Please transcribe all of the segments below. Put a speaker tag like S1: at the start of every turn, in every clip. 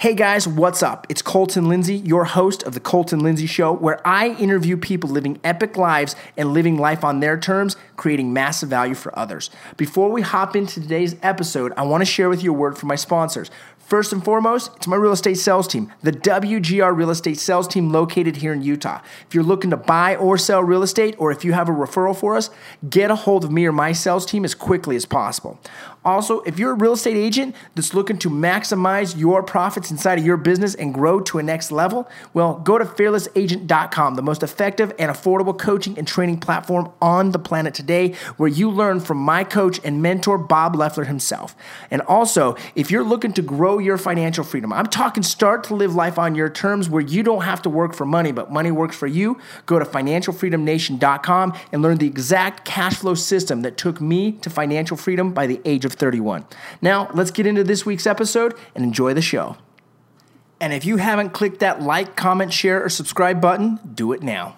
S1: Hey guys, what's up? It's Colton Lindsay, your host of The Colton Lindsay Show, where I interview people living epic lives and living life on their terms, creating massive value for others. Before we hop into today's episode, I want to share with you a word from my sponsors. First and foremost, it's my real estate sales team, the WGR Real Estate Sales Team located here in Utah. If you're looking to buy or sell real estate, or if you have a referral for us, get a hold of me or my sales team as quickly as possible. Also, if you're a real estate agent that's looking to maximize your profits inside of your business and grow to a next level, well, go to fearlessagent.com, the most effective and affordable coaching and training platform on the planet today, where you learn from my coach and mentor, Bob Leffler himself. And also, if you're looking to grow your financial freedom, I'm talking start to live life on your terms where you don't have to work for money, but money works for you, go to financialfreedomnation.com and learn the exact cash flow system that took me to financial freedom by the age of 31. Now, let's get into this week's episode and enjoy the show. And if you haven't clicked that like, comment, share, or subscribe button, do it now.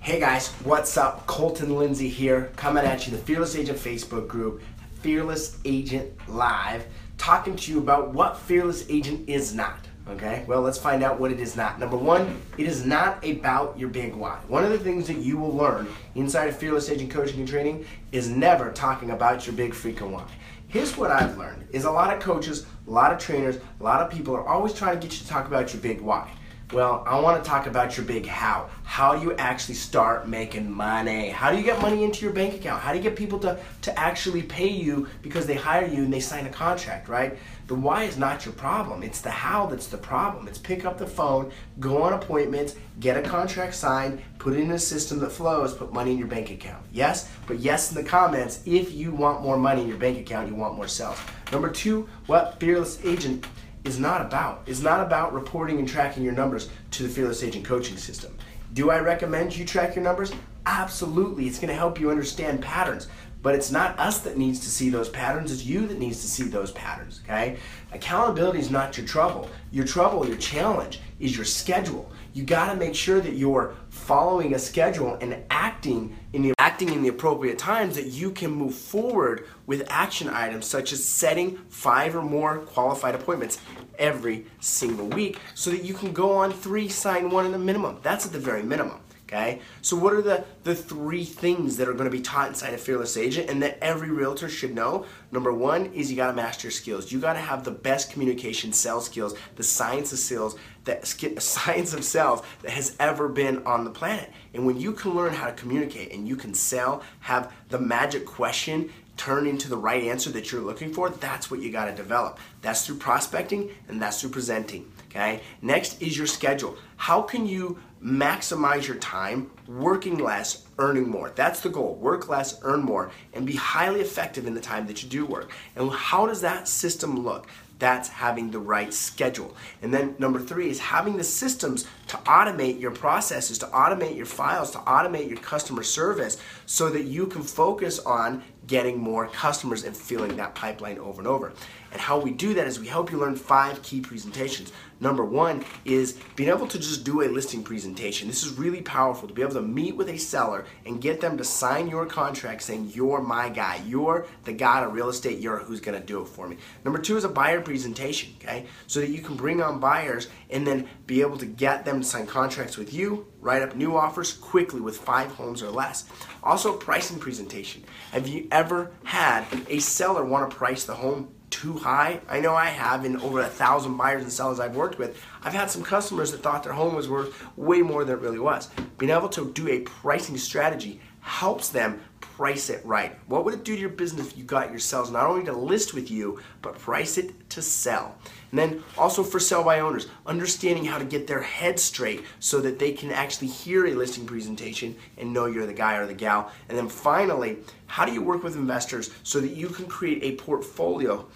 S1: Hey guys, what's up? Colton Lindsay here, coming at you, the Fearless Agent Facebook group, Fearless Agent Live, talking to you about what Fearless Agent is not. Okay, well, let's find out what it is not. Number one, it is not about your big why. One of the things that you will learn inside of Fearless Agent Coaching and Training is never talking about your big freaking why. Here's what I've learned is a lot of coaches, a lot of trainers, a lot of people are always trying to get you to talk about your big why. Well, I want to talk about your big how. How do you actually start making money? How do you get money into your bank account? How do you get people to, to actually pay you because they hire you and they sign a contract, right? The why is not your problem. It's the how that's the problem. It's pick up the phone, go on appointments, get a contract signed, put it in a system that flows, put money in your bank account. Yes? But yes in the comments if you want more money in your bank account, you want more sales. Number two, what Fearless Agent is not about. Is not about reporting and tracking your numbers to the Fearless Agent coaching system. Do I recommend you track your numbers? Absolutely. It's going to help you understand patterns. But it's not us that needs to see those patterns, it's you that needs to see those patterns, okay? Accountability is not your trouble. Your trouble, your challenge is your schedule. You got to make sure that you're following a schedule and acting in the acting in the appropriate times that you can move forward with action items such as setting 5 or more qualified appointments every single week so that you can go on 3 sign 1 in the minimum. That's at the very minimum. Okay? So what are the, the three things that are going to be taught inside a Fearless Agent and that every realtor should know? Number one is you got to master skills. You got to have the best communication sales skills, the science of sales, the science of sales that has ever been on the planet. And when you can learn how to communicate and you can sell, have the magic question turn into the right answer that you're looking for, that's what you got to develop. That's through prospecting and that's through presenting. Okay? Next is your schedule. How can you maximize your time working less, earning more? That's the goal. Work less, earn more, and be highly effective in the time that you do work. And how does that system look? That's having the right schedule. And then number three is having the systems to automate your processes, to automate your files, to automate your customer service so that you can focus on getting more customers and filling that pipeline over and over. And how we do that is we help you learn five key presentations. Number one is being able to just do a listing presentation. This is really powerful to be able to meet with a seller and get them to sign your contract saying, You're my guy. You're the guy of real estate. You're who's going to do it for me. Number two is a buyer presentation, okay? So that you can bring on buyers and then be able to get them to sign contracts with you, write up new offers quickly with five homes or less. Also, pricing presentation. Have you ever had a seller want to price the home too high. I know I have in over a thousand buyers and sellers I've worked with. I've had some customers that thought their home was worth way more than it really was. Being able to do a pricing strategy helps them price it right. What would it do to your business if you got your sales not only to list with you, but price it to sell? And then also for sell by owners, understanding how to get their head straight so that they can actually hear a listing presentation and know you're the guy or the gal. And then finally, how do you work with investors so that you can create a portfolio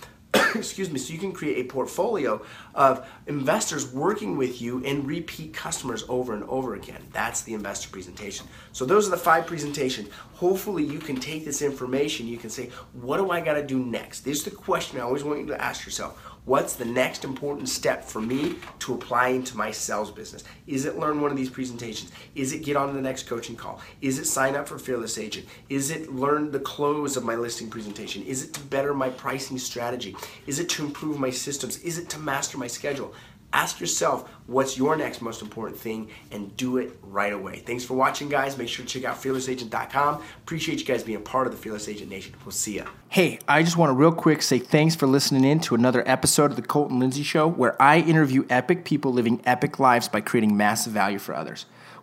S1: excuse me, so you can create a portfolio of investors working with you and repeat customers over and over again. That's the investor presentation. So those are the five presentations. Hopefully you can take this information, you can say, what do I got to do next? This is the question I always want you to ask yourself. What's the next important step for me to apply into my sales business? Is it learn one of these presentations? Is it get on the next coaching call? Is it sign up for Fearless Agent? Is it learn the close of my listing presentation? Is it to better my pricing strategy? Is it to improve my systems? Is it to master my schedule? Ask yourself what's your next most important thing and do it right away. Thanks for watching, guys. Make sure to check out fearlessagent.com. Appreciate you guys being a part of the Fearless Agent Nation. We'll see ya. Hey, I just want to real quick say thanks for listening in to another episode of the Colton Lindsay Show where I interview epic people living epic lives by creating massive value for others.